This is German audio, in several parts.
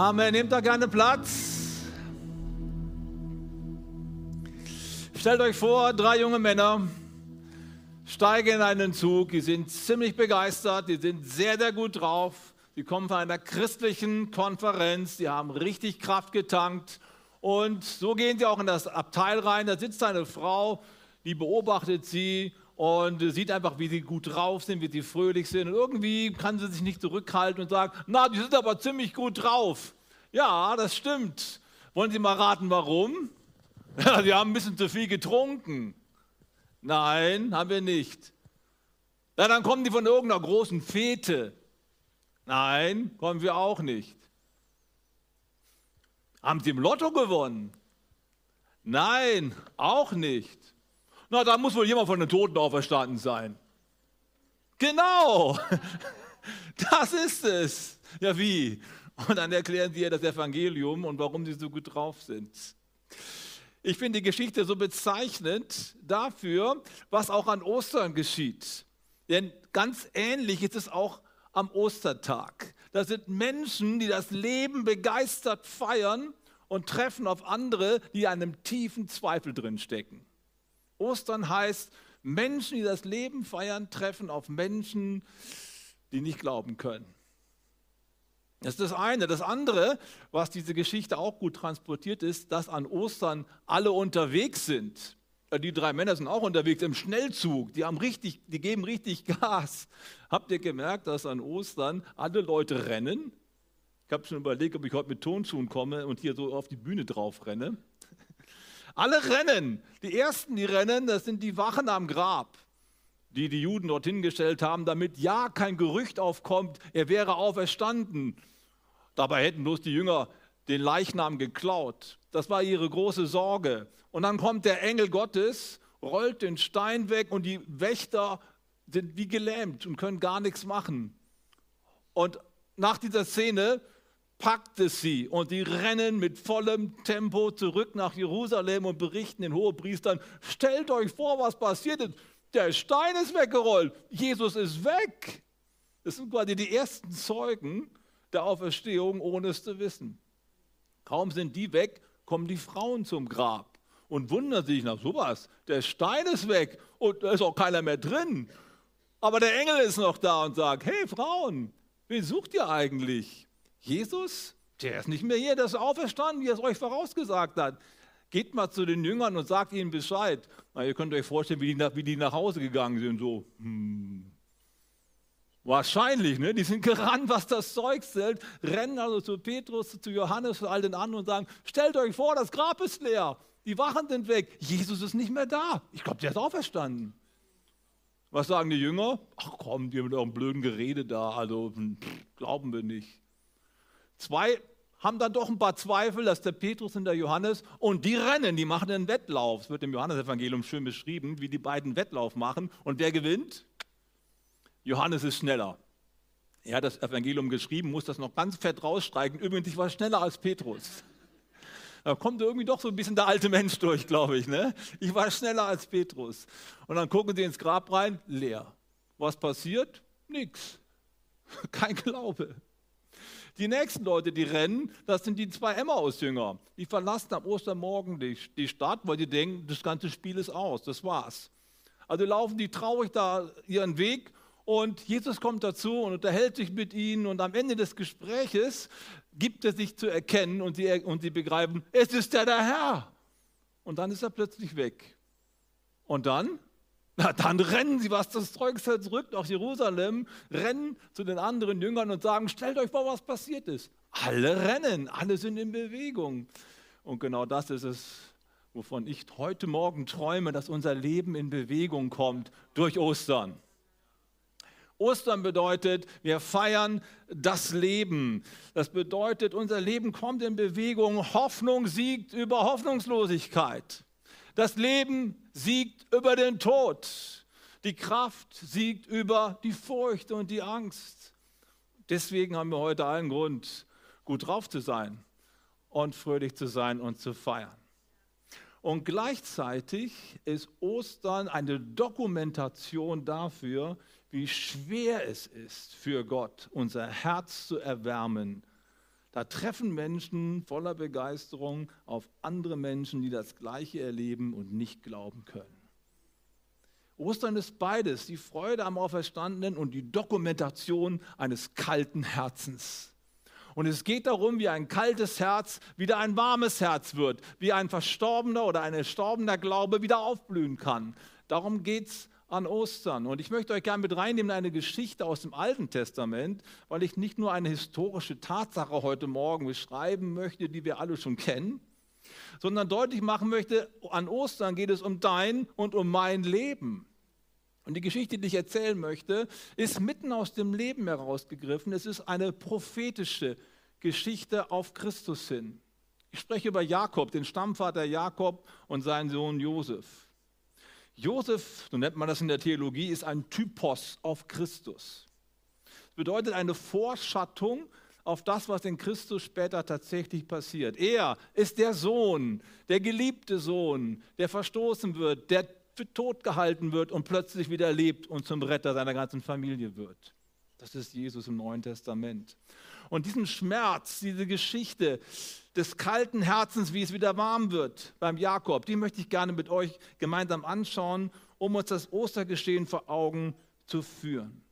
Amen. Nehmt da gerne Platz. Stellt euch vor, drei junge Männer steigen in einen Zug. Die sind ziemlich begeistert, die sind sehr, sehr gut drauf. Die kommen von einer christlichen Konferenz, die haben richtig Kraft getankt. Und so gehen sie auch in das Abteil rein. Da sitzt eine Frau, die beobachtet sie und sieht einfach, wie sie gut drauf sind, wie sie fröhlich sind. Und irgendwie kann sie sich nicht zurückhalten und sagt, na, die sind aber ziemlich gut drauf. Ja, das stimmt. Wollen Sie mal raten, warum? Ja, sie haben ein bisschen zu viel getrunken. Nein, haben wir nicht. Ja, dann kommen die von irgendeiner großen Fete. Nein, kommen wir auch nicht. Haben sie im Lotto gewonnen? Nein, auch nicht. Na, da muss wohl jemand von den Toten auferstanden sein. Genau, das ist es. Ja, wie? Und dann erklären sie ihr das Evangelium und warum sie so gut drauf sind. Ich finde die Geschichte so bezeichnend dafür, was auch an Ostern geschieht. Denn ganz ähnlich ist es auch am Ostertag. Das sind Menschen, die das Leben begeistert feiern und treffen auf andere, die in einem tiefen Zweifel drin stecken. Ostern heißt, Menschen, die das Leben feiern, treffen auf Menschen, die nicht glauben können. Das ist das eine. Das andere, was diese Geschichte auch gut transportiert ist, dass an Ostern alle unterwegs sind. Die drei Männer sind auch unterwegs im Schnellzug. Die, haben richtig, die geben richtig Gas. Habt ihr gemerkt, dass an Ostern alle Leute rennen? Ich habe schon überlegt, ob ich heute mit Tonschuhen komme und hier so auf die Bühne drauf renne. Alle rennen. Die ersten, die rennen, das sind die Wachen am Grab, die die Juden dorthin gestellt haben, damit ja kein Gerücht aufkommt, er wäre auferstanden. Dabei hätten bloß die Jünger den Leichnam geklaut. Das war ihre große Sorge. Und dann kommt der Engel Gottes, rollt den Stein weg und die Wächter sind wie gelähmt und können gar nichts machen. Und nach dieser Szene packt es sie und die rennen mit vollem Tempo zurück nach Jerusalem und berichten den Hohepriestern, stellt euch vor, was passiert ist. Der Stein ist weggerollt, Jesus ist weg. Das sind quasi die ersten Zeugen der Auferstehung, ohne es zu wissen. Kaum sind die weg, kommen die Frauen zum Grab und wundern sich nach sowas. Der Stein ist weg und da ist auch keiner mehr drin. Aber der Engel ist noch da und sagt, hey Frauen, wen sucht ihr eigentlich? Jesus, der ist nicht mehr hier, der ist auferstanden, wie er es euch vorausgesagt hat. Geht mal zu den Jüngern und sagt ihnen Bescheid. Na, ihr könnt euch vorstellen, wie die nach, wie die nach Hause gegangen sind. So, hm. Wahrscheinlich, ne? die sind gerannt, was das Zeug zählt, rennen also zu Petrus, zu Johannes, zu all den anderen und sagen, stellt euch vor, das Grab ist leer, die Wachen sind weg, Jesus ist nicht mehr da. Ich glaube, der ist auferstanden. Was sagen die Jünger? Ach komm, die mit eurem blöden Gerede da, also hm, pff, glauben wir nicht. Zwei haben dann doch ein paar Zweifel, dass der Petrus und der Johannes und die rennen, die machen einen Wettlauf. Es wird im Johannesevangelium schön beschrieben, wie die beiden Wettlauf machen. Und wer gewinnt? Johannes ist schneller. Er hat das Evangelium geschrieben, muss das noch ganz fett rausstreichen. Übrigens, ich war schneller als Petrus. Da kommt irgendwie doch so ein bisschen der alte Mensch durch, glaube ich. Ne? Ich war schneller als Petrus. Und dann gucken sie ins Grab rein, leer. Was passiert? Nix. Kein Glaube. Die nächsten Leute, die rennen, das sind die zwei Emmaus-Jünger. Die verlassen am Ostermorgen die, die Stadt, weil die denken, das ganze Spiel ist aus, das war's. Also laufen die traurig da ihren Weg und Jesus kommt dazu und unterhält sich mit ihnen und am Ende des Gespräches gibt er sich zu erkennen und sie, und sie begreifen, es ist ja der Herr. Und dann ist er plötzlich weg. Und dann na, dann rennen sie, was das Zeug zurück nach Jerusalem, rennen zu den anderen Jüngern und sagen, stellt euch vor, was passiert ist. Alle rennen, alle sind in Bewegung. Und genau das ist es, wovon ich heute Morgen träume, dass unser Leben in Bewegung kommt durch Ostern. Ostern bedeutet, wir feiern das Leben. Das bedeutet, unser Leben kommt in Bewegung. Hoffnung siegt über Hoffnungslosigkeit. Das Leben siegt über den Tod. Die Kraft siegt über die Furcht und die Angst. Deswegen haben wir heute allen Grund, gut drauf zu sein und fröhlich zu sein und zu feiern. Und gleichzeitig ist Ostern eine Dokumentation dafür, wie schwer es ist für Gott, unser Herz zu erwärmen, Da treffen Menschen voller Begeisterung auf andere Menschen, die das Gleiche erleben und nicht glauben können. Ostern ist beides, die Freude am Auferstandenen und die Dokumentation eines kalten Herzens. Und es geht darum, wie ein kaltes Herz wieder ein warmes Herz wird, wie ein verstorbener oder ein erstorbener Glaube wieder aufblühen kann. Darum geht es an Ostern. Und ich möchte euch gerne mit reinnehmen in eine Geschichte aus dem Alten Testament, weil ich nicht nur eine historische Tatsache heute Morgen beschreiben möchte, die wir alle schon kennen, sondern deutlich machen möchte, an Ostern geht es um dein und um mein Leben. Und die Geschichte, die ich erzählen möchte, ist mitten aus dem Leben herausgegriffen. Es ist eine prophetische Geschichte auf Christus hin. Ich spreche über Jakob, den Stammvater Jakob und seinen Sohn Josef. Josef, so nennt man das in der Theologie, ist ein Typos auf Christus. Das bedeutet eine Vorschattung auf das, was in Christus später tatsächlich passiert. Er ist der Sohn, der geliebte Sohn, der verstoßen wird, der für tot gehalten wird und plötzlich wieder lebt und zum Retter seiner ganzen Familie wird. Das ist Jesus im Neuen Testament. Und diesen Schmerz, diese Geschichte des kalten Herzens, wie es wieder warm wird beim Jakob, die möchte ich gerne mit euch gemeinsam anschauen, um uns das Ostergeschehen vor Augen zu führen.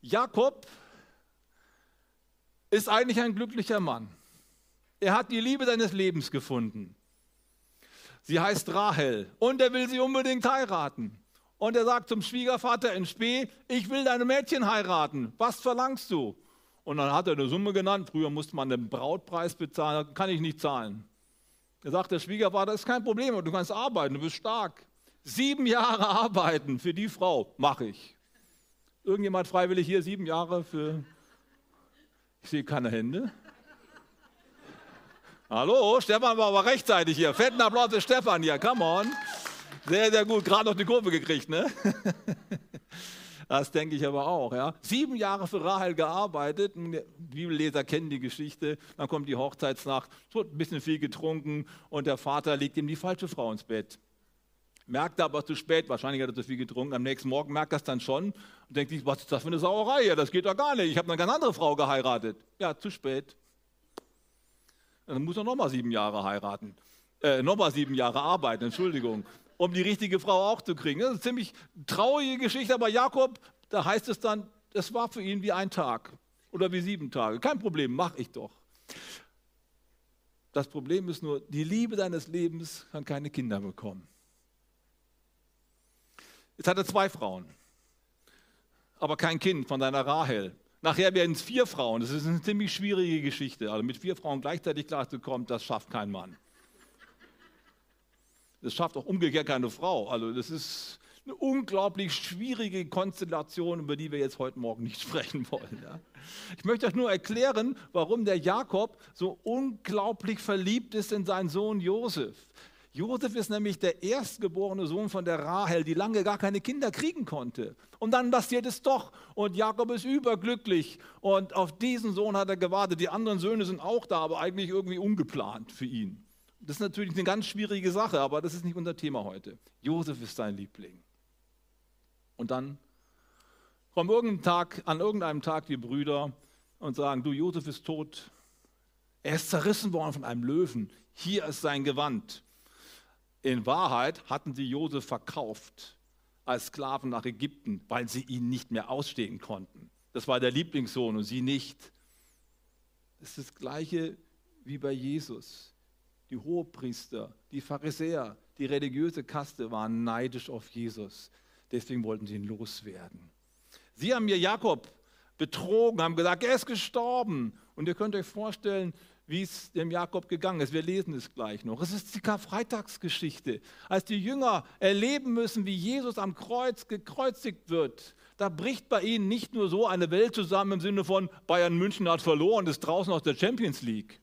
Jakob ist eigentlich ein glücklicher Mann. Er hat die Liebe seines Lebens gefunden. Sie heißt Rahel und er will sie unbedingt heiraten. Und er sagt zum Schwiegervater in Spee, ich will deine Mädchen heiraten. Was verlangst du? Und dann hat er eine Summe genannt. Früher musste man den Brautpreis bezahlen, kann ich nicht zahlen. Da sagt der Schwiegervater, das ist kein Problem, du kannst arbeiten, du bist stark. Sieben Jahre arbeiten für die Frau, mache ich. Irgendjemand freiwillig hier sieben Jahre für. Ich sehe keine Hände. Hallo, Stefan war aber rechtzeitig hier. Fetten Applaus für Stefan hier, come on. Sehr, sehr gut, gerade noch die Kurve gekriegt, ne? Das denke ich aber auch. Ja. Sieben Jahre für Rahel gearbeitet. Bibelleser kennen die Geschichte. Dann kommt die Hochzeitsnacht, wird ein bisschen viel getrunken und der Vater legt ihm die falsche Frau ins Bett. Merkt aber zu spät, wahrscheinlich hat er zu viel getrunken. Am nächsten Morgen merkt er es dann schon und denkt sich, was ist das für eine Sauerei hier? Das geht doch gar nicht. Ich habe eine ganz andere Frau geheiratet. Ja, zu spät. Dann muss er nochmal sieben Jahre heiraten. Äh, nochmal sieben Jahre arbeiten, Entschuldigung, um die richtige Frau auch zu kriegen. Das ist eine ziemlich traurige Geschichte, aber Jakob, da heißt es dann, das war für ihn wie ein Tag oder wie sieben Tage. Kein Problem, mach ich doch. Das Problem ist nur, die Liebe deines Lebens kann keine Kinder bekommen. Jetzt hat er zwei Frauen, aber kein Kind von seiner Rahel. Nachher werden es vier Frauen. Das ist eine ziemlich schwierige Geschichte. Also mit vier Frauen gleichzeitig klarzukommen, das schafft kein Mann. Das schafft auch umgekehrt keine Frau. Also das ist eine unglaublich schwierige Konstellation, über die wir jetzt heute Morgen nicht sprechen wollen. Ja. Ich möchte euch nur erklären, warum der Jakob so unglaublich verliebt ist in seinen Sohn Josef. Josef ist nämlich der erstgeborene Sohn von der Rahel, die lange gar keine Kinder kriegen konnte. Und dann passiert es doch. Und Jakob ist überglücklich. Und auf diesen Sohn hat er gewartet. Die anderen Söhne sind auch da, aber eigentlich irgendwie ungeplant für ihn. Das ist natürlich eine ganz schwierige Sache, aber das ist nicht unser Thema heute. Josef ist sein Liebling. Und dann kommen irgendeinen Tag, an irgendeinem Tag die Brüder und sagen, du, Josef ist tot. Er ist zerrissen worden von einem Löwen. Hier ist sein Gewand. In Wahrheit hatten sie Josef verkauft als Sklaven nach Ägypten, weil sie ihn nicht mehr ausstehen konnten. Das war der Lieblingssohn und sie nicht. Das ist das Gleiche wie bei Jesus. Die Hohepriester, die Pharisäer, die religiöse Kaste waren neidisch auf Jesus. Deswegen wollten sie ihn loswerden. Sie haben mir Jakob betrogen, haben gesagt, er ist gestorben. Und ihr könnt euch vorstellen, wie es dem Jakob gegangen ist. Wir lesen es gleich noch. Es ist die Karfreitagsgeschichte, als die Jünger erleben müssen, wie Jesus am Kreuz gekreuzigt wird. Da bricht bei ihnen nicht nur so eine Welt zusammen im Sinne von Bayern München hat verloren, ist draußen aus der Champions League.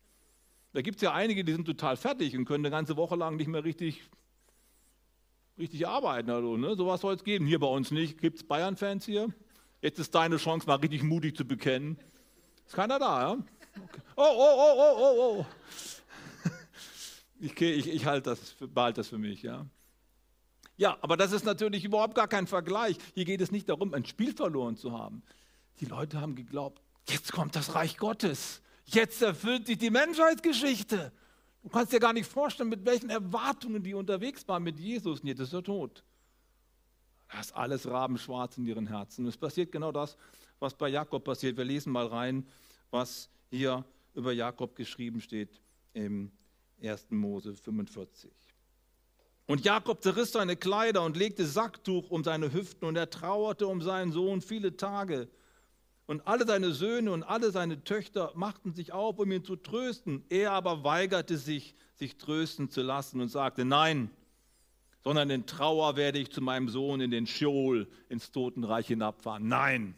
Da gibt es ja einige, die sind total fertig und können eine ganze Woche lang nicht mehr richtig, richtig arbeiten. Also, ne? Sowas soll es geben. Hier bei uns nicht. Gibt es Bayern-Fans hier? Jetzt ist deine Chance, mal richtig mutig zu bekennen. Ist keiner da, ja? Okay. Oh, oh, oh, oh, oh, oh. Ich, ich, ich halte das, behalte das für mich, ja. Ja, aber das ist natürlich überhaupt gar kein Vergleich. Hier geht es nicht darum, ein Spiel verloren zu haben. Die Leute haben geglaubt, jetzt kommt das Reich Gottes. Jetzt erfüllt sich die Menschheitsgeschichte. Du kannst dir gar nicht vorstellen, mit welchen Erwartungen die unterwegs waren mit Jesus jetzt ist er tot. Das ist alles rabenschwarz in ihren Herzen. Es passiert genau das, was bei Jakob passiert. Wir lesen mal rein, was hier über Jakob geschrieben steht im 1. Mose 45. Und Jakob zerriss seine Kleider und legte Sacktuch um seine Hüften und er trauerte um seinen Sohn viele Tage. Und alle seine Söhne und alle seine Töchter machten sich auf, um ihn zu trösten. Er aber weigerte sich, sich trösten zu lassen und sagte, nein, sondern in Trauer werde ich zu meinem Sohn in den Scheol, ins Totenreich hinabfahren. Nein,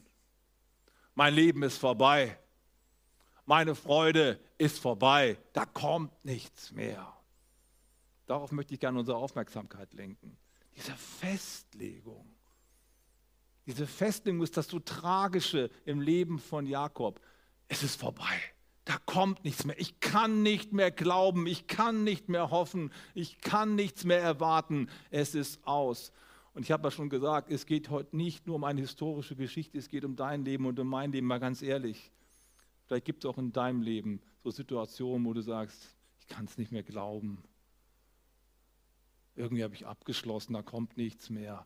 mein Leben ist vorbei. Meine Freude ist vorbei. Da kommt nichts mehr. Darauf möchte ich gerne unsere Aufmerksamkeit lenken. Diese Festlegung. Diese Festlegung ist das so Tragische im Leben von Jakob. Es ist vorbei. Da kommt nichts mehr. Ich kann nicht mehr glauben. Ich kann nicht mehr hoffen. Ich kann nichts mehr erwarten. Es ist aus. Und ich habe ja schon gesagt, es geht heute nicht nur um eine historische Geschichte, es geht um dein Leben und um mein Leben, mal ganz ehrlich. Vielleicht gibt es auch in deinem Leben so Situationen, wo du sagst, ich kann es nicht mehr glauben. Irgendwie habe ich abgeschlossen, da kommt nichts mehr.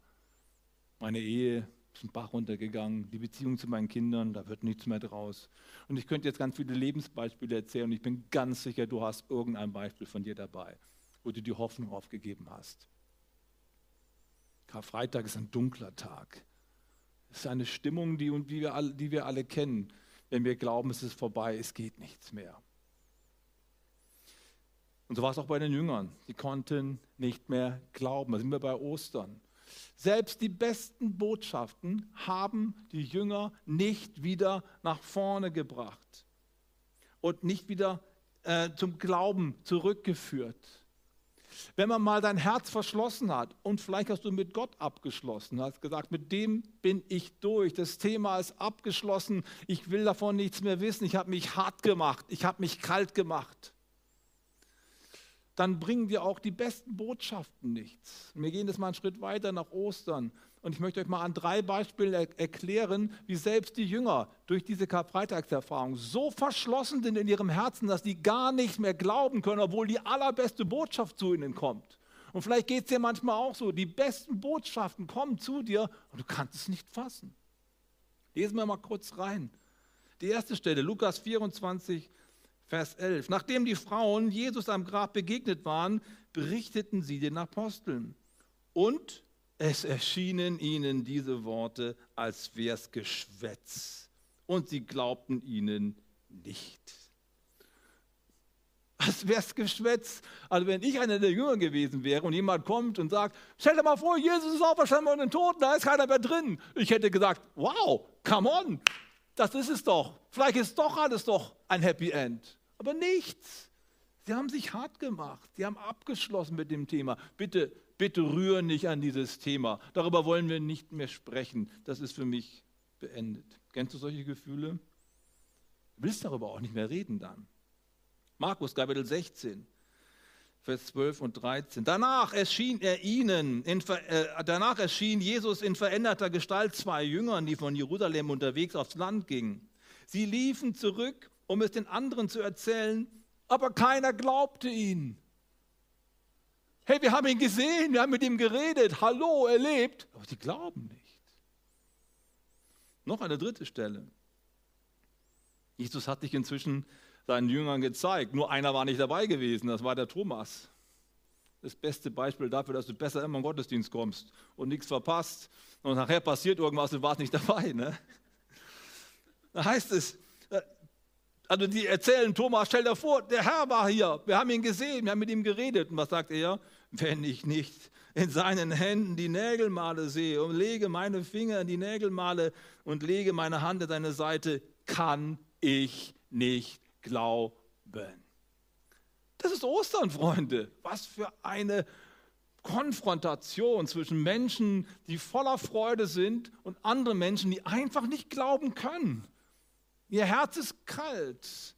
Meine Ehe ist ein Bach runtergegangen, die Beziehung zu meinen Kindern, da wird nichts mehr draus. Und ich könnte jetzt ganz viele Lebensbeispiele erzählen und ich bin ganz sicher, du hast irgendein Beispiel von dir dabei, wo du die Hoffnung aufgegeben hast. Karfreitag ist ein dunkler Tag. Es ist eine Stimmung, die, die, wir alle, die wir alle kennen, wenn wir glauben, es ist vorbei, es geht nichts mehr. Und so war es auch bei den Jüngern. Die konnten nicht mehr glauben. Da sind wir bei Ostern. Selbst die besten Botschaften haben die Jünger nicht wieder nach vorne gebracht und nicht wieder äh, zum Glauben zurückgeführt. Wenn man mal dein Herz verschlossen hat und vielleicht hast du mit Gott abgeschlossen, hast gesagt, mit dem bin ich durch, das Thema ist abgeschlossen, ich will davon nichts mehr wissen, ich habe mich hart gemacht, ich habe mich kalt gemacht dann bringen dir auch die besten Botschaften nichts. Wir gehen jetzt mal einen Schritt weiter nach Ostern. Und ich möchte euch mal an drei Beispielen er erklären, wie selbst die Jünger durch diese Karfreitagserfahrung so verschlossen sind in ihrem Herzen, dass die gar nicht mehr glauben können, obwohl die allerbeste Botschaft zu ihnen kommt. Und vielleicht geht es dir manchmal auch so, die besten Botschaften kommen zu dir und du kannst es nicht fassen. Lesen wir mal kurz rein. Die erste Stelle, Lukas 24, Vers 11. Nachdem die Frauen Jesus am Grab begegnet waren, berichteten sie den Aposteln. Und es erschienen ihnen diese Worte, als wär's Geschwätz. Und sie glaubten ihnen nicht. Als wär's Geschwätz. Also wenn ich einer der Jünger gewesen wäre und jemand kommt und sagt, stell dir mal vor, Jesus ist auferstanden von den Toten, da ist keiner mehr drin. Ich hätte gesagt, wow, come on, das ist es doch. Vielleicht ist doch alles doch ein Happy End. Aber nichts. Sie haben sich hart gemacht. Sie haben abgeschlossen mit dem Thema. Bitte, bitte rühr nicht an dieses Thema. Darüber wollen wir nicht mehr sprechen. Das ist für mich beendet. Kennst du solche Gefühle? Du willst darüber auch nicht mehr reden dann. Markus Kapitel 16. Vers 12 und 13. Danach erschien er ihnen, in, äh, danach erschien Jesus in veränderter Gestalt zwei Jüngern, die von Jerusalem unterwegs aufs Land gingen. Sie liefen zurück, um es den anderen zu erzählen, aber keiner glaubte ihn. Hey, wir haben ihn gesehen, wir haben mit ihm geredet, hallo, er lebt, aber sie glauben nicht. Noch eine dritte Stelle. Jesus hat sich inzwischen seinen Jüngern gezeigt. Nur einer war nicht dabei gewesen, das war der Thomas. Das beste Beispiel dafür, dass du besser immer im Gottesdienst kommst und nichts verpasst. Und nachher passiert irgendwas, du warst nicht dabei. Ne? Da heißt es, äh, also die erzählen Thomas, stell dir vor, der Herr war hier, wir haben ihn gesehen, wir haben mit ihm geredet. Und was sagt er? Wenn ich nicht in seinen Händen die Nägelmale sehe und lege meine Finger in die Nägelmale und lege meine Hand an seine Seite, kann ich nicht glauben. Das ist Ostern, Freunde. Was für eine Konfrontation zwischen Menschen, die voller Freude sind und anderen Menschen, die einfach nicht glauben können. Ihr Herz ist kalt.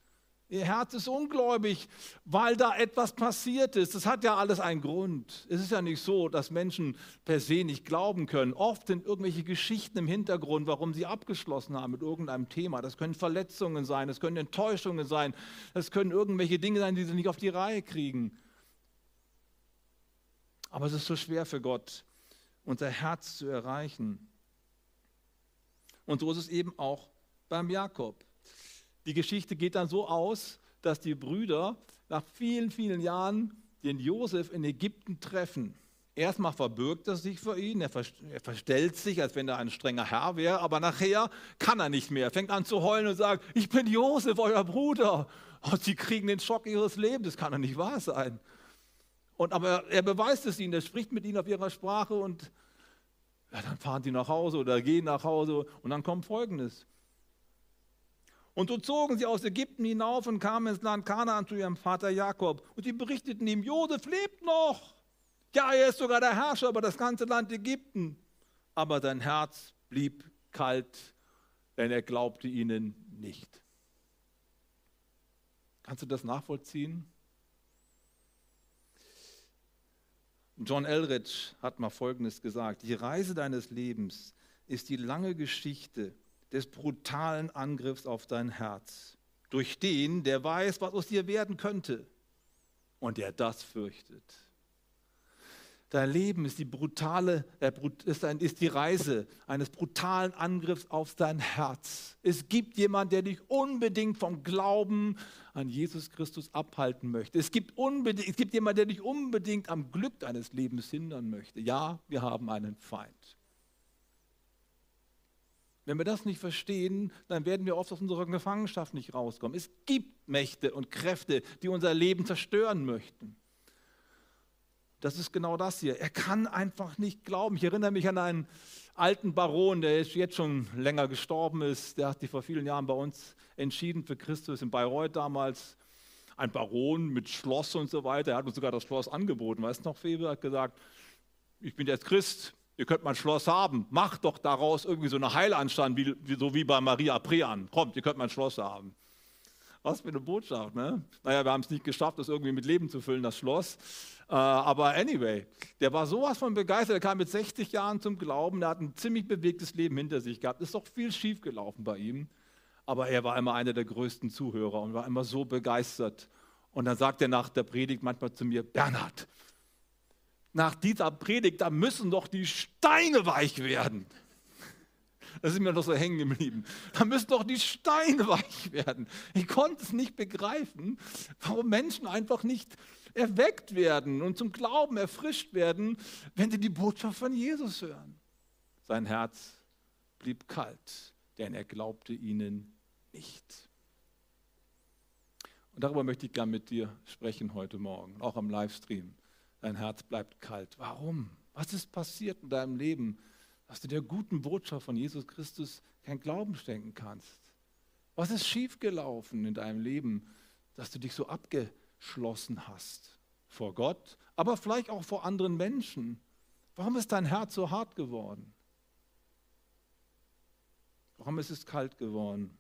Ihr Herz ist ungläubig, weil da etwas passiert ist. Das hat ja alles einen Grund. Es ist ja nicht so, dass Menschen per se nicht glauben können. Oft sind irgendwelche Geschichten im Hintergrund, warum sie abgeschlossen haben mit irgendeinem Thema. Das können Verletzungen sein, das können Enttäuschungen sein, das können irgendwelche Dinge sein, die sie nicht auf die Reihe kriegen. Aber es ist so schwer für Gott, unser Herz zu erreichen. Und so ist es eben auch beim Jakob. Die Geschichte geht dann so aus, dass die Brüder nach vielen, vielen Jahren den Josef in Ägypten treffen. Erstmal verbirgt er sich vor ihn, er, verstellt sich, als wenn er ein strenger Herr wäre, aber nachher kann er nicht mehr. Er fängt an zu heulen und sagt, ich bin Josef, euer Bruder. Und sie kriegen den Schock ihres Lebens, das kann doch nicht wahr sein. Und, aber er beweist es ihnen, er spricht mit ihnen auf ihrer Sprache und ja, dann fahren sie nach Hause oder gehen nach Hause und dann kommt Folgendes. Und so zogen sie aus Ägypten hinauf und kamen ins Land Kanaan zu ihrem Vater Jakob. Und sie berichteten ihm, Josef lebt noch. Ja, er ist sogar der Herrscher über das ganze Land Ägypten. Aber sein Herz blieb kalt, denn er glaubte ihnen nicht. Kannst du das nachvollziehen? John Elrich hat mal Folgendes gesagt. Die Reise deines Lebens ist die lange Geschichte des brutalen Angriffs auf dein Herz, durch den, der weiß, was aus dir werden könnte und der das fürchtet. Dein Leben ist die brutale, ist die Reise eines brutalen Angriffs auf dein Herz. Es gibt jemanden, der dich unbedingt vom Glauben an Jesus Christus abhalten möchte. Es gibt, es gibt jemanden, der dich unbedingt am Glück deines Lebens hindern möchte. Ja, wir haben einen Feind. Wenn wir das nicht verstehen, dann werden wir oft aus unserer Gefangenschaft nicht rauskommen. Es gibt Mächte und Kräfte, die unser Leben zerstören möchten. Das ist genau das hier. Er kann einfach nicht glauben. Ich erinnere mich an einen alten Baron, der jetzt schon länger gestorben ist. Der hat sich vor vielen Jahren bei uns entschieden für Christus in Bayreuth damals. Ein Baron mit Schloss und so weiter. Er hat uns sogar das Schloss angeboten. Weißt du noch, Febe hat gesagt, ich bin jetzt Christ, ihr könnt mein Schloss haben, macht doch daraus irgendwie so eine Heilanstand, wie, so wie bei Maria Prean. Kommt, ihr könnt mein Schloss haben. Was für eine Botschaft, ne? Naja, wir haben es nicht geschafft, das irgendwie mit Leben zu füllen, das Schloss. Äh, aber anyway, der war sowas von begeistert, er kam mit 60 Jahren zum Glauben, er hat ein ziemlich bewegtes Leben hinter sich gehabt. Ist doch viel schief gelaufen bei ihm. Aber er war immer einer der größten Zuhörer und war immer so begeistert. Und dann sagt er nach der Predigt manchmal zu mir, Bernhard, nach dieser Predigt, da müssen doch die Steine weich werden. Das ist mir noch so hängen geblieben. Da müssen doch die Steine weich werden. Ich konnte es nicht begreifen, warum Menschen einfach nicht erweckt werden und zum Glauben erfrischt werden, wenn sie die Botschaft von Jesus hören. Sein Herz blieb kalt, denn er glaubte ihnen nicht. Und darüber möchte ich gerne mit dir sprechen heute Morgen, auch am Livestream dein Herz bleibt kalt. Warum? Was ist passiert in deinem Leben, dass du der guten Botschaft von Jesus Christus kein Glauben schenken kannst? Was ist schiefgelaufen in deinem Leben, dass du dich so abgeschlossen hast vor Gott, aber vielleicht auch vor anderen Menschen? Warum ist dein Herz so hart geworden? Warum ist es kalt geworden?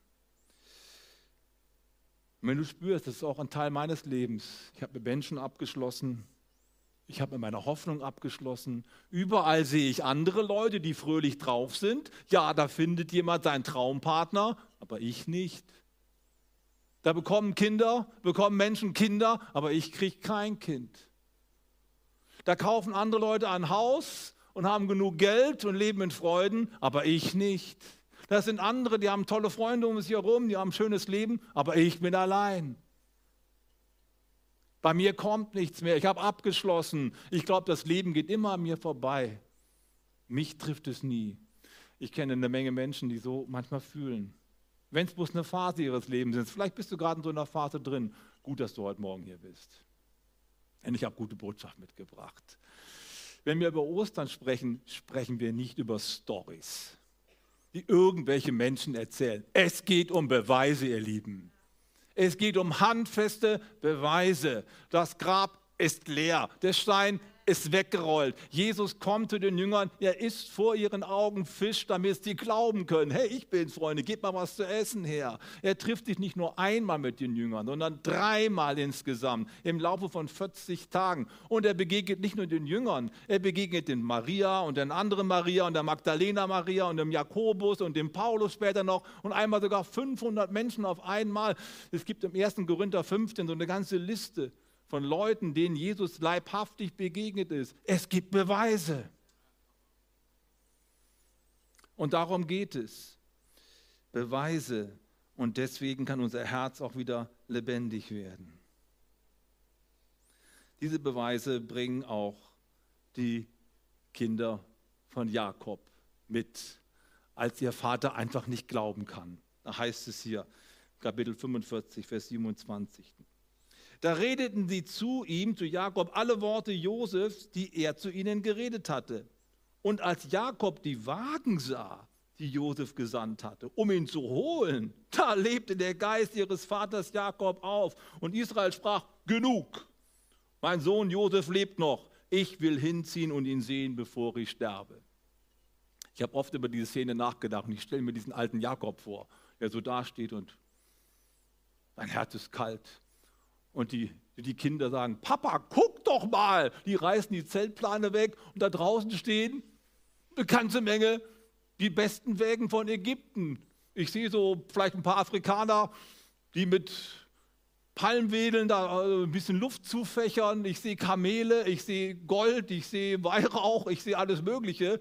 Wenn du spürst, das ist auch ein Teil meines Lebens. Ich habe mit Menschen abgeschlossen, ich habe mit meiner Hoffnung abgeschlossen. Überall sehe ich andere Leute, die fröhlich drauf sind. Ja, da findet jemand seinen Traumpartner, aber ich nicht. Da bekommen Kinder, bekommen Menschen Kinder, aber ich kriege kein Kind. Da kaufen andere Leute ein Haus und haben genug Geld und leben in Freuden, aber ich nicht. Das sind andere, die haben tolle Freunde um sich herum, die haben ein schönes Leben, aber ich bin allein. Bei mir kommt nichts mehr. Ich habe abgeschlossen. Ich glaube, das Leben geht immer an mir vorbei. Mich trifft es nie. Ich kenne eine Menge Menschen, die so manchmal fühlen. Wenn es bloß eine Phase ihres Lebens ist, vielleicht bist du gerade in so einer Phase drin. Gut, dass du heute Morgen hier bist. Denn ich habe gute Botschaft mitgebracht. Wenn wir über Ostern sprechen, sprechen wir nicht über Stories, die irgendwelche Menschen erzählen. Es geht um Beweise, ihr Lieben. Es geht um handfeste Beweise. Das Grab ist leer. Der Stein ist weggerollt. Jesus kommt zu den Jüngern, er isst vor ihren Augen Fisch, damit sie glauben können. Hey, ich bin's, Freunde, gib mal was zu essen her. Er trifft sich nicht nur einmal mit den Jüngern, sondern dreimal insgesamt im Laufe von 40 Tagen. Und er begegnet nicht nur den Jüngern, er begegnet den Maria und den anderen Maria und der Magdalena Maria und dem Jakobus und dem Paulus später noch und einmal sogar 500 Menschen auf einmal. Es gibt im 1. Korinther 15 so eine ganze Liste von Leuten, denen Jesus leibhaftig begegnet ist. Es gibt Beweise. Und darum geht es. Beweise. Und deswegen kann unser Herz auch wieder lebendig werden. Diese Beweise bringen auch die Kinder von Jakob mit, als ihr Vater einfach nicht glauben kann. Da heißt es hier, Kapitel 45, Vers 27. Da redeten sie zu ihm, zu Jakob, alle Worte Josefs, die er zu ihnen geredet hatte. Und als Jakob die Wagen sah, die Josef gesandt hatte, um ihn zu holen, da lebte der Geist ihres Vaters Jakob auf. Und Israel sprach, genug, mein Sohn Josef lebt noch, ich will hinziehen und ihn sehen, bevor ich sterbe. Ich habe oft über diese Szene nachgedacht und ich stelle mir diesen alten Jakob vor, der so dasteht und sein Herz ist kalt und die, die Kinder sagen, Papa, guck doch mal. Die reißen die Zeltplane weg und da draußen stehen eine ganze Menge die besten Wägen von Ägypten. Ich sehe so vielleicht ein paar Afrikaner, die mit Palmwedeln da äh, ein bisschen Luft zufächern. Ich sehe Kamele, ich sehe Gold, ich sehe Weihrauch, ich sehe alles Mögliche.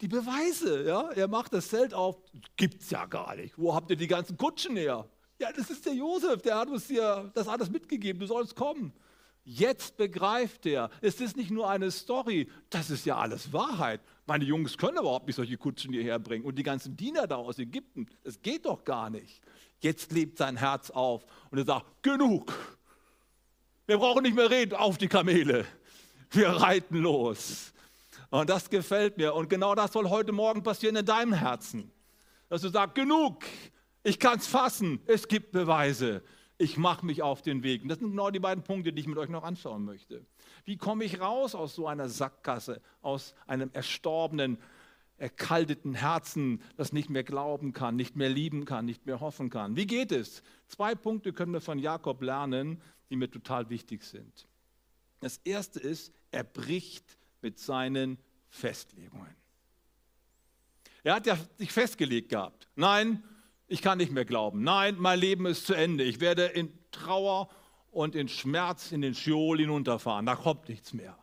Die Beweise, ja, er macht das Zelt auf, gibt's ja gar nicht. Wo habt ihr die ganzen Kutschen her? Ja, das ist der Josef, der hat uns dir das alles mitgegeben, du sollst kommen. Jetzt begreift er, es ist nicht nur eine Story, das ist ja alles Wahrheit. Meine Jungs können überhaupt nicht solche Kutschen hierher bringen und die ganzen Diener da aus Ägypten, das geht doch gar nicht. Jetzt lebt sein Herz auf und er sagt, genug. Wir brauchen nicht mehr reden, auf die Kamele. Wir reiten los. Und das gefällt mir. Und genau das soll heute Morgen passieren in deinem Herzen. Dass du sagst, genug, ich kann es fassen. Es gibt Beweise. Ich mache mich auf den Weg. Und das sind genau die beiden Punkte, die ich mit euch noch anschauen möchte. Wie komme ich raus aus so einer Sackgasse, aus einem erstorbenen, erkalteten Herzen, das nicht mehr glauben kann, nicht mehr lieben kann, nicht mehr hoffen kann? Wie geht es? Zwei Punkte können wir von Jakob lernen, die mir total wichtig sind. Das erste ist, er bricht mit seinen Festlegungen. Er hat ja sich festgelegt gehabt. Nein, ich kann nicht mehr glauben. Nein, mein Leben ist zu Ende. Ich werde in Trauer und in Schmerz in den Scheol hinunterfahren. Da kommt nichts mehr.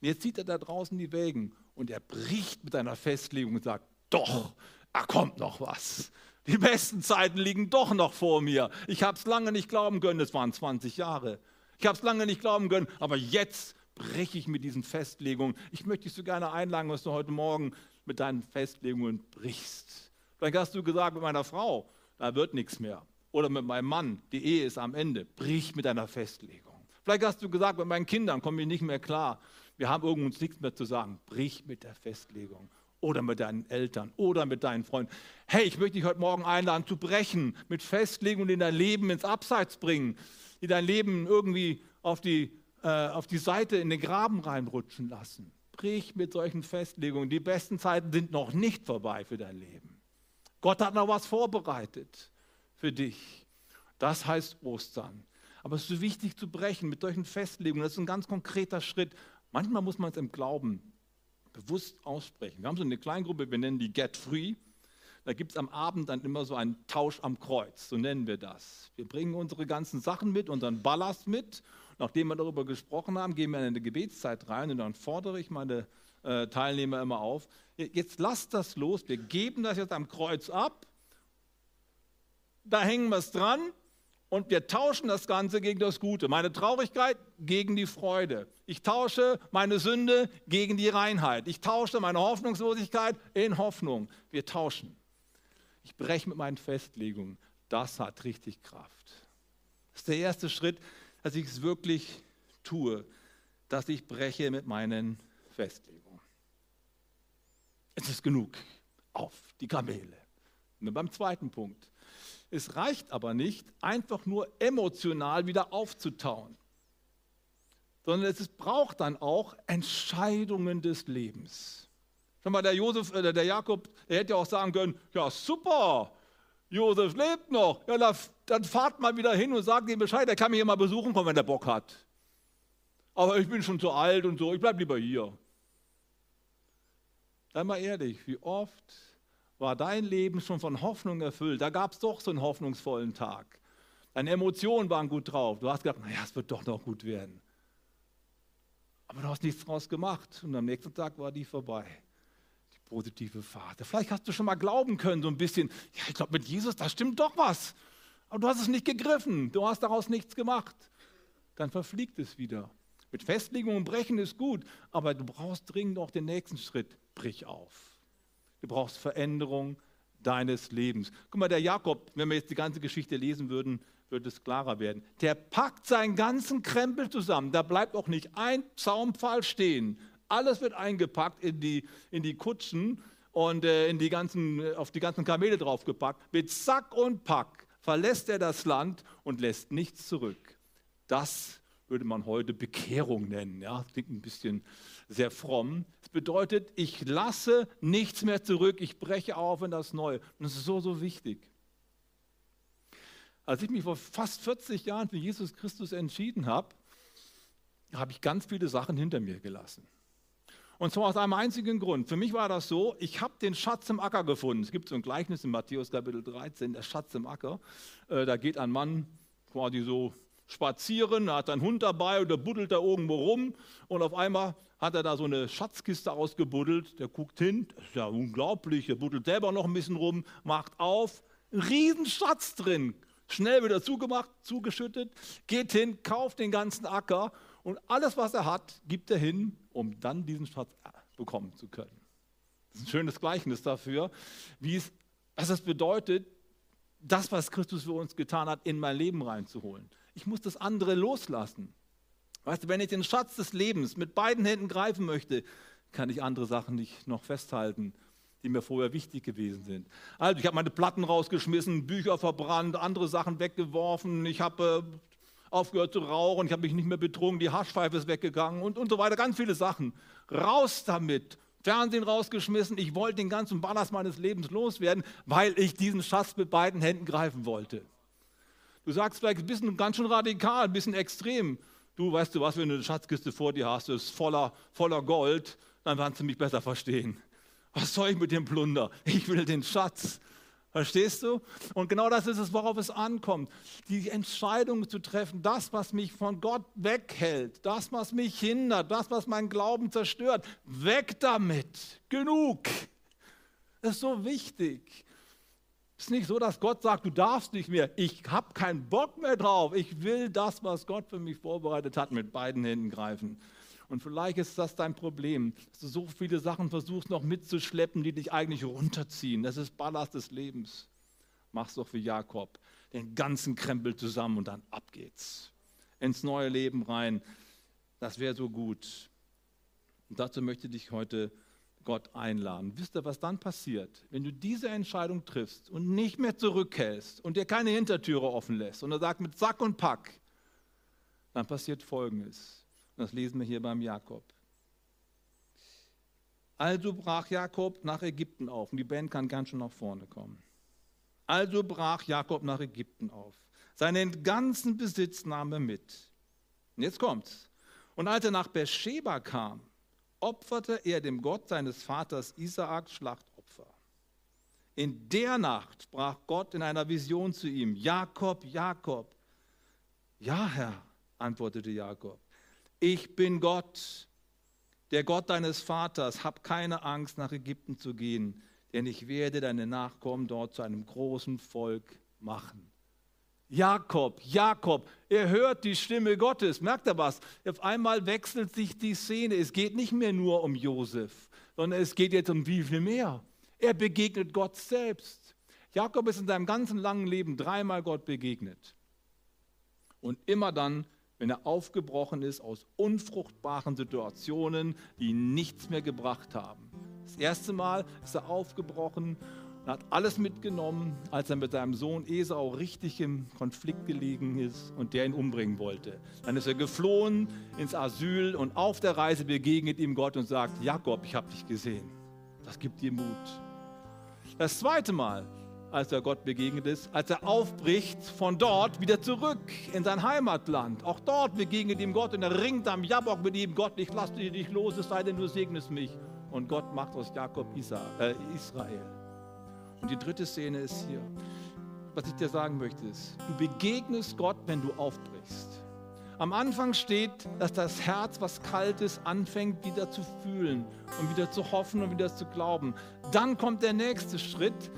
Und jetzt sieht er da draußen die Wägen und er bricht mit einer Festlegung und sagt, doch, da kommt noch was. Die besten Zeiten liegen doch noch vor mir. Ich habe es lange nicht glauben können, es waren 20 Jahre. Ich habe es lange nicht glauben können, aber jetzt breche ich mit diesen Festlegungen. Ich möchte dich so gerne einladen, was du heute Morgen mit deinen Festlegungen brichst. Vielleicht hast du gesagt mit meiner Frau, da wird nichts mehr. Oder mit meinem Mann, die Ehe ist am Ende. Brich mit deiner Festlegung. Vielleicht hast du gesagt, mit meinen Kindern komme ich nicht mehr klar. Wir haben uns nichts mehr zu sagen. Brich mit der Festlegung. Oder mit deinen Eltern oder mit deinen Freunden. Hey, ich möchte dich heute Morgen einladen zu brechen, mit Festlegungen, die dein Leben ins Abseits bringen, die dein Leben irgendwie auf die, äh, auf die Seite in den Graben reinrutschen lassen. Brich mit solchen Festlegungen. Die besten Zeiten sind noch nicht vorbei für dein Leben. Gott hat noch was vorbereitet für dich. Das heißt Ostern. Aber es ist so wichtig zu brechen mit solchen Festlegungen. Das ist ein ganz konkreter Schritt. Manchmal muss man es im Glauben bewusst aussprechen. Wir haben so eine Kleingruppe, wir nennen die Get Free. Da gibt es am Abend dann immer so einen Tausch am Kreuz, so nennen wir das. Wir bringen unsere ganzen Sachen mit, unseren Ballast mit. Nachdem wir darüber gesprochen haben, gehen wir in eine Gebetszeit rein und dann fordere ich meine äh, Teilnehmer immer auf, jetzt lasst das los, wir geben das jetzt am Kreuz ab, da hängen wir es dran und wir tauschen das Ganze gegen das Gute. Meine Traurigkeit gegen die Freude. Ich tausche meine Sünde gegen die Reinheit. Ich tausche meine Hoffnungslosigkeit in Hoffnung. Wir tauschen. Ich breche mit meinen Festlegungen. Das hat richtig Kraft. Das ist der erste Schritt, dass ich es wirklich tue, dass ich breche mit meinen Festlegungen. Es ist genug. Auf die Kamele. Und beim zweiten Punkt. Es reicht aber nicht, einfach nur emotional wieder aufzutauen. sondern es braucht dann auch Entscheidungen des Lebens. Schau mal, der Josef, äh, der Jakob, der hätte ja auch sagen können, ja super, Josef lebt noch, ja dann fahrt mal wieder hin und sagt ihm Bescheid, er kann mich hier mal besuchen kommen, wenn er Bock hat. Aber ich bin schon zu alt und so, ich bleibe lieber hier. Sei mal ehrlich, wie oft war dein Leben schon von Hoffnung erfüllt? Da gab es doch so einen hoffnungsvollen Tag. Deine Emotionen waren gut drauf. Du hast gedacht, naja, es wird doch noch gut werden. Aber du hast nichts draus gemacht. Und am nächsten Tag war die vorbei. Die positive Phase. Vielleicht hast du schon mal glauben können, so ein bisschen, ja, ich glaube, mit Jesus, da stimmt doch was. Aber du hast es nicht gegriffen. Du hast daraus nichts gemacht. Dann verfliegt es wieder. Mit Festlegung und Brechen ist gut, aber du brauchst dringend auch den nächsten Schritt. Brich auf. Du brauchst Veränderung deines Lebens. Guck mal, der Jakob, wenn wir jetzt die ganze Geschichte lesen würden, wird es klarer werden. Der packt seinen ganzen Krempel zusammen. Da bleibt auch nicht ein Zaunpfahl stehen. Alles wird eingepackt in die, in die Kutschen und äh, in die ganzen, äh, auf die ganzen Kamele draufgepackt. Mit Sack und Pack verlässt er das Land und lässt nichts zurück. Das würde man heute Bekehrung nennen. Ja, klingt ein bisschen sehr fromm. Es bedeutet, ich lasse nichts mehr zurück, ich breche auf in das Neue. Und das ist so, so wichtig. Als ich mich vor fast 40 Jahren für Jesus Christus entschieden habe, habe ich ganz viele Sachen hinter mir gelassen. Und zwar aus einem einzigen Grund. Für mich war das so, ich habe den Schatz im Acker gefunden. Es gibt so ein Gleichnis in Matthäus Kapitel 13, der Schatz im Acker. Äh, da geht ein Mann quasi so spazieren, er hat einen Hund dabei und der buddelt da irgendwo rum und auf einmal hat er da so eine Schatzkiste ausgebuddelt, der guckt hin, das ist ja unglaublich, er buddelt selber noch ein bisschen rum, macht auf, Riesenschatz drin, schnell wieder zugemacht, zugeschüttet, geht hin, kauft den ganzen Acker und alles, was er hat, gibt er hin, um dann diesen Schatz bekommen zu können. Das ist ein schönes Gleichnis dafür, wie es, was es bedeutet, das, was Christus für uns getan hat, in mein Leben reinzuholen. Ich muss das andere loslassen. Weißt du, wenn ich den Schatz des Lebens mit beiden Händen greifen möchte, kann ich andere Sachen nicht noch festhalten die mir vorher wichtig gewesen sind. Also ich habe meine Platten rausgeschmissen, Bücher verbrannt, andere Sachen weggeworfen, ich habe äh, aufgehört zu rauchen, ich habe mich nicht mehr betrunken, die Haschpfeife ist weggegangen und, und so weiter, ganz viele Sachen. Raus damit. Fernsehen rausgeschmissen, ich wollte den ganzen Ballast meines Lebens loswerden, weil ich diesen Schatz mit beiden Händen greifen wollte. Du sagst vielleicht ein bisschen ganz schön radikal, ein bisschen extrem. Du weißt du was, wenn du eine Schatzkiste vor dir hast, ist voller, voller Gold, dann kannst du mich besser verstehen. Was soll ich mit dem Plunder? Ich will den Schatz. Verstehst du? Und genau das ist es, worauf es ankommt. Die Entscheidung zu treffen, das, was mich von Gott weghält, das, was mich hindert, das, was meinen Glauben zerstört, weg damit. Genug. Das ist so wichtig. Es ist nicht so, dass Gott sagt, du darfst nicht mehr. Ich habe keinen Bock mehr drauf. Ich will das, was Gott für mich vorbereitet hat, mit beiden Händen greifen. Und vielleicht ist das dein Problem, dass du so viele Sachen versuchst noch mitzuschleppen, die dich eigentlich runterziehen. Das ist Ballast des Lebens. Mach's doch wie Jakob. Den ganzen Krempel zusammen und dann ab geht's. Ins neue Leben rein. Das wäre so gut. Und dazu möchte ich dich heute Gott einladen. Wisst ihr, was dann passiert? Wenn du diese Entscheidung triffst und nicht mehr zurückhältst und dir keine Hintertüre offen lässt und er sagt mit Sack und Pack, dann passiert Folgendes. Das lesen wir hier beim Jakob. Also brach Jakob nach Ägypten auf. Und die Band kann ganz schön nach vorne kommen. Also brach Jakob nach Ägypten auf. Seinen ganzen Besitz nahm er mit. Und jetzt kommt's. Und als er nach Beersheba kam, opferte er dem Gott seines Vaters Isaak Schlachtopfer. In der Nacht sprach Gott in einer Vision zu ihm: Jakob, Jakob. Ja, Herr, antwortete Jakob. Ich bin Gott, der Gott deines Vaters. Hab keine Angst, nach Ägypten zu gehen, denn ich werde deine Nachkommen dort zu einem großen Volk machen. Jakob, Jakob, er hört die Stimme Gottes. Merkt er was? Auf einmal wechselt sich die Szene. Es geht nicht mehr nur um Josef, sondern es geht jetzt um wie viel mehr. Er begegnet Gott selbst. Jakob ist in seinem ganzen langen Leben dreimal Gott begegnet. Und immer dann, wenn er aufgebrochen ist aus unfruchtbaren Situationen, die nichts mehr gebracht haben. Das erste Mal ist er aufgebrochen Er hat alles mitgenommen, als er mit seinem Sohn Esau richtig im Konflikt gelegen ist und der ihn umbringen wollte. Dann ist er geflohen ins Asyl und auf der Reise begegnet ihm Gott und sagt, Jakob, ich habe dich gesehen. Das gibt dir Mut. Das zweite Mal, als er Gott begegnet ist, als er aufbricht von dort wieder zurück in sein Heimatland. Auch dort begegnet ihm Gott und er ringt am Jabok mit ihm, Gott, ich lasse dich nicht los, es sei denn, du segnest mich. Und Gott macht aus Jakob äh, Israel. Und die dritte Szene ist hier. Was ich dir sagen möchte ist, du begegnest Gott, wenn du aufbrichst. Am Anfang steht, dass das Herz, was kalt ist, anfängt wieder zu fühlen und wieder zu hoffen und wieder zu glauben. Dann kommt der nächste Schritt,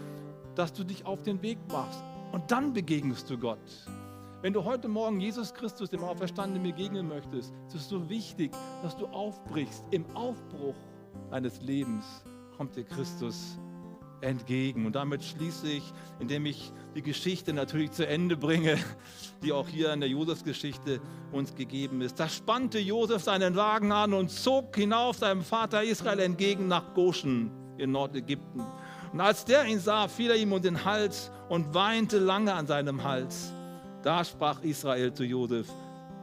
dass du dich auf den Weg machst. Und dann begegnest du Gott. Wenn du heute Morgen Jesus Christus, dem Auferstandenen, begegnen möchtest, ist es so wichtig, dass du aufbrichst. Im Aufbruch deines Lebens kommt dir Christus entgegen. Und damit schließe ich, indem ich die Geschichte natürlich zu Ende bringe, die auch hier in der Josefsgeschichte uns gegeben ist. Da spannte Josef seinen Wagen an und zog hinauf seinem Vater Israel entgegen nach Goshen in Nordägypten. Und als der ihn sah, fiel er ihm um den Hals und weinte lange an seinem Hals. Da sprach Israel zu Josef,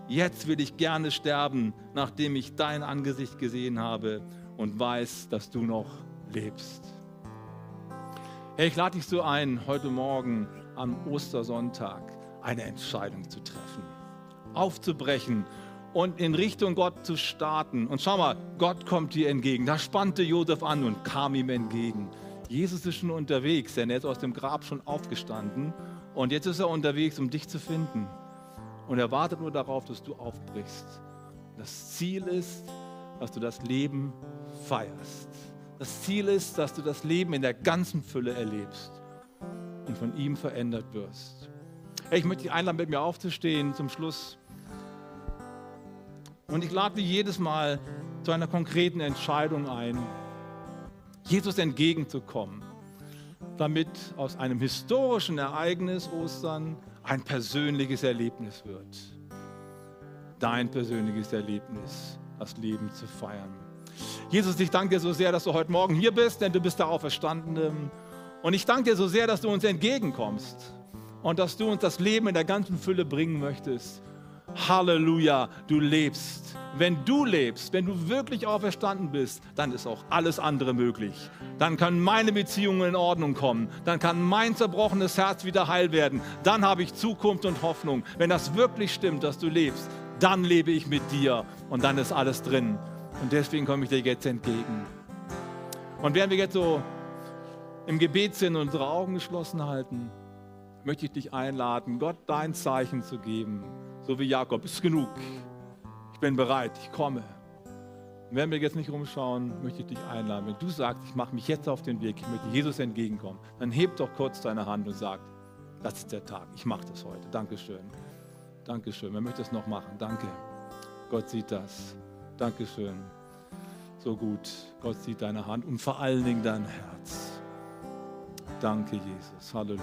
jetzt will ich gerne sterben, nachdem ich dein Angesicht gesehen habe und weiß, dass du noch lebst. Hey, ich lade dich so ein, heute Morgen am Ostersonntag eine Entscheidung zu treffen, aufzubrechen und in Richtung Gott zu starten. Und schau mal, Gott kommt dir entgegen. Da spannte Josef an und kam ihm entgegen. Jesus ist schon unterwegs, denn er ist aus dem Grab schon aufgestanden und jetzt ist er unterwegs, um dich zu finden. Und er wartet nur darauf, dass du aufbrichst. Das Ziel ist, dass du das Leben feierst. Das Ziel ist, dass du das Leben in der ganzen Fülle erlebst und von ihm verändert wirst. Ich möchte dich einladen, mit mir aufzustehen zum Schluss. Und ich lade dich jedes Mal zu einer konkreten Entscheidung ein, Jesus entgegenzukommen, damit aus einem historischen Ereignis Ostern ein persönliches Erlebnis wird. Dein persönliches Erlebnis, das Leben zu feiern. Jesus, ich danke dir so sehr, dass du heute Morgen hier bist, denn du bist der Auferstandene. Und ich danke dir so sehr, dass du uns entgegenkommst und dass du uns das Leben in der ganzen Fülle bringen möchtest. Halleluja, du lebst. Wenn du lebst, wenn du wirklich auferstanden bist, dann ist auch alles andere möglich. Dann können meine Beziehungen in Ordnung kommen. Dann kann mein zerbrochenes Herz wieder heil werden. Dann habe ich Zukunft und Hoffnung. Wenn das wirklich stimmt, dass du lebst, dann lebe ich mit dir und dann ist alles drin. Und deswegen komme ich dir jetzt entgegen. Und während wir jetzt so im Gebet sind und unsere Augen geschlossen halten, möchte ich dich einladen, Gott dein Zeichen zu geben. So wie Jakob, ist genug. Ich bin bereit, ich komme. Und wenn wir jetzt nicht rumschauen, möchte ich dich einladen. Wenn du sagst, ich mache mich jetzt auf den Weg, ich möchte Jesus entgegenkommen, dann heb doch kurz deine Hand und sag, das ist der Tag, ich mache das heute. Dankeschön. Dankeschön. Wer möchte das noch machen? Danke. Gott sieht das. Dankeschön. So gut. Gott sieht deine Hand und vor allen Dingen dein Herz. Danke, Jesus. Halleluja.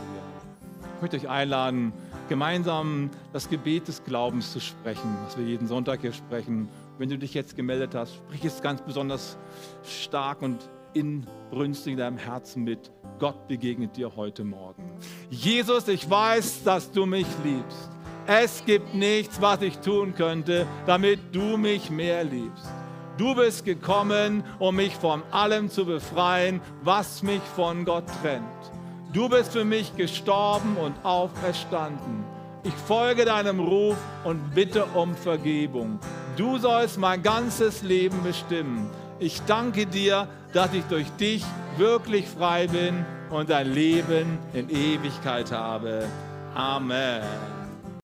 Ich möchte euch einladen, gemeinsam das Gebet des Glaubens zu sprechen, was wir jeden Sonntag hier sprechen. Wenn du dich jetzt gemeldet hast, sprich es ganz besonders stark und inbrünstig in deinem Herzen mit. Gott begegnet dir heute Morgen. Jesus, ich weiß, dass du mich liebst. Es gibt nichts, was ich tun könnte, damit du mich mehr liebst. Du bist gekommen, um mich von allem zu befreien, was mich von Gott trennt. Du bist für mich gestorben und auferstanden. Ich folge deinem Ruf und bitte um Vergebung. Du sollst mein ganzes Leben bestimmen. Ich danke dir, dass ich durch dich wirklich frei bin und ein Leben in Ewigkeit habe. Amen.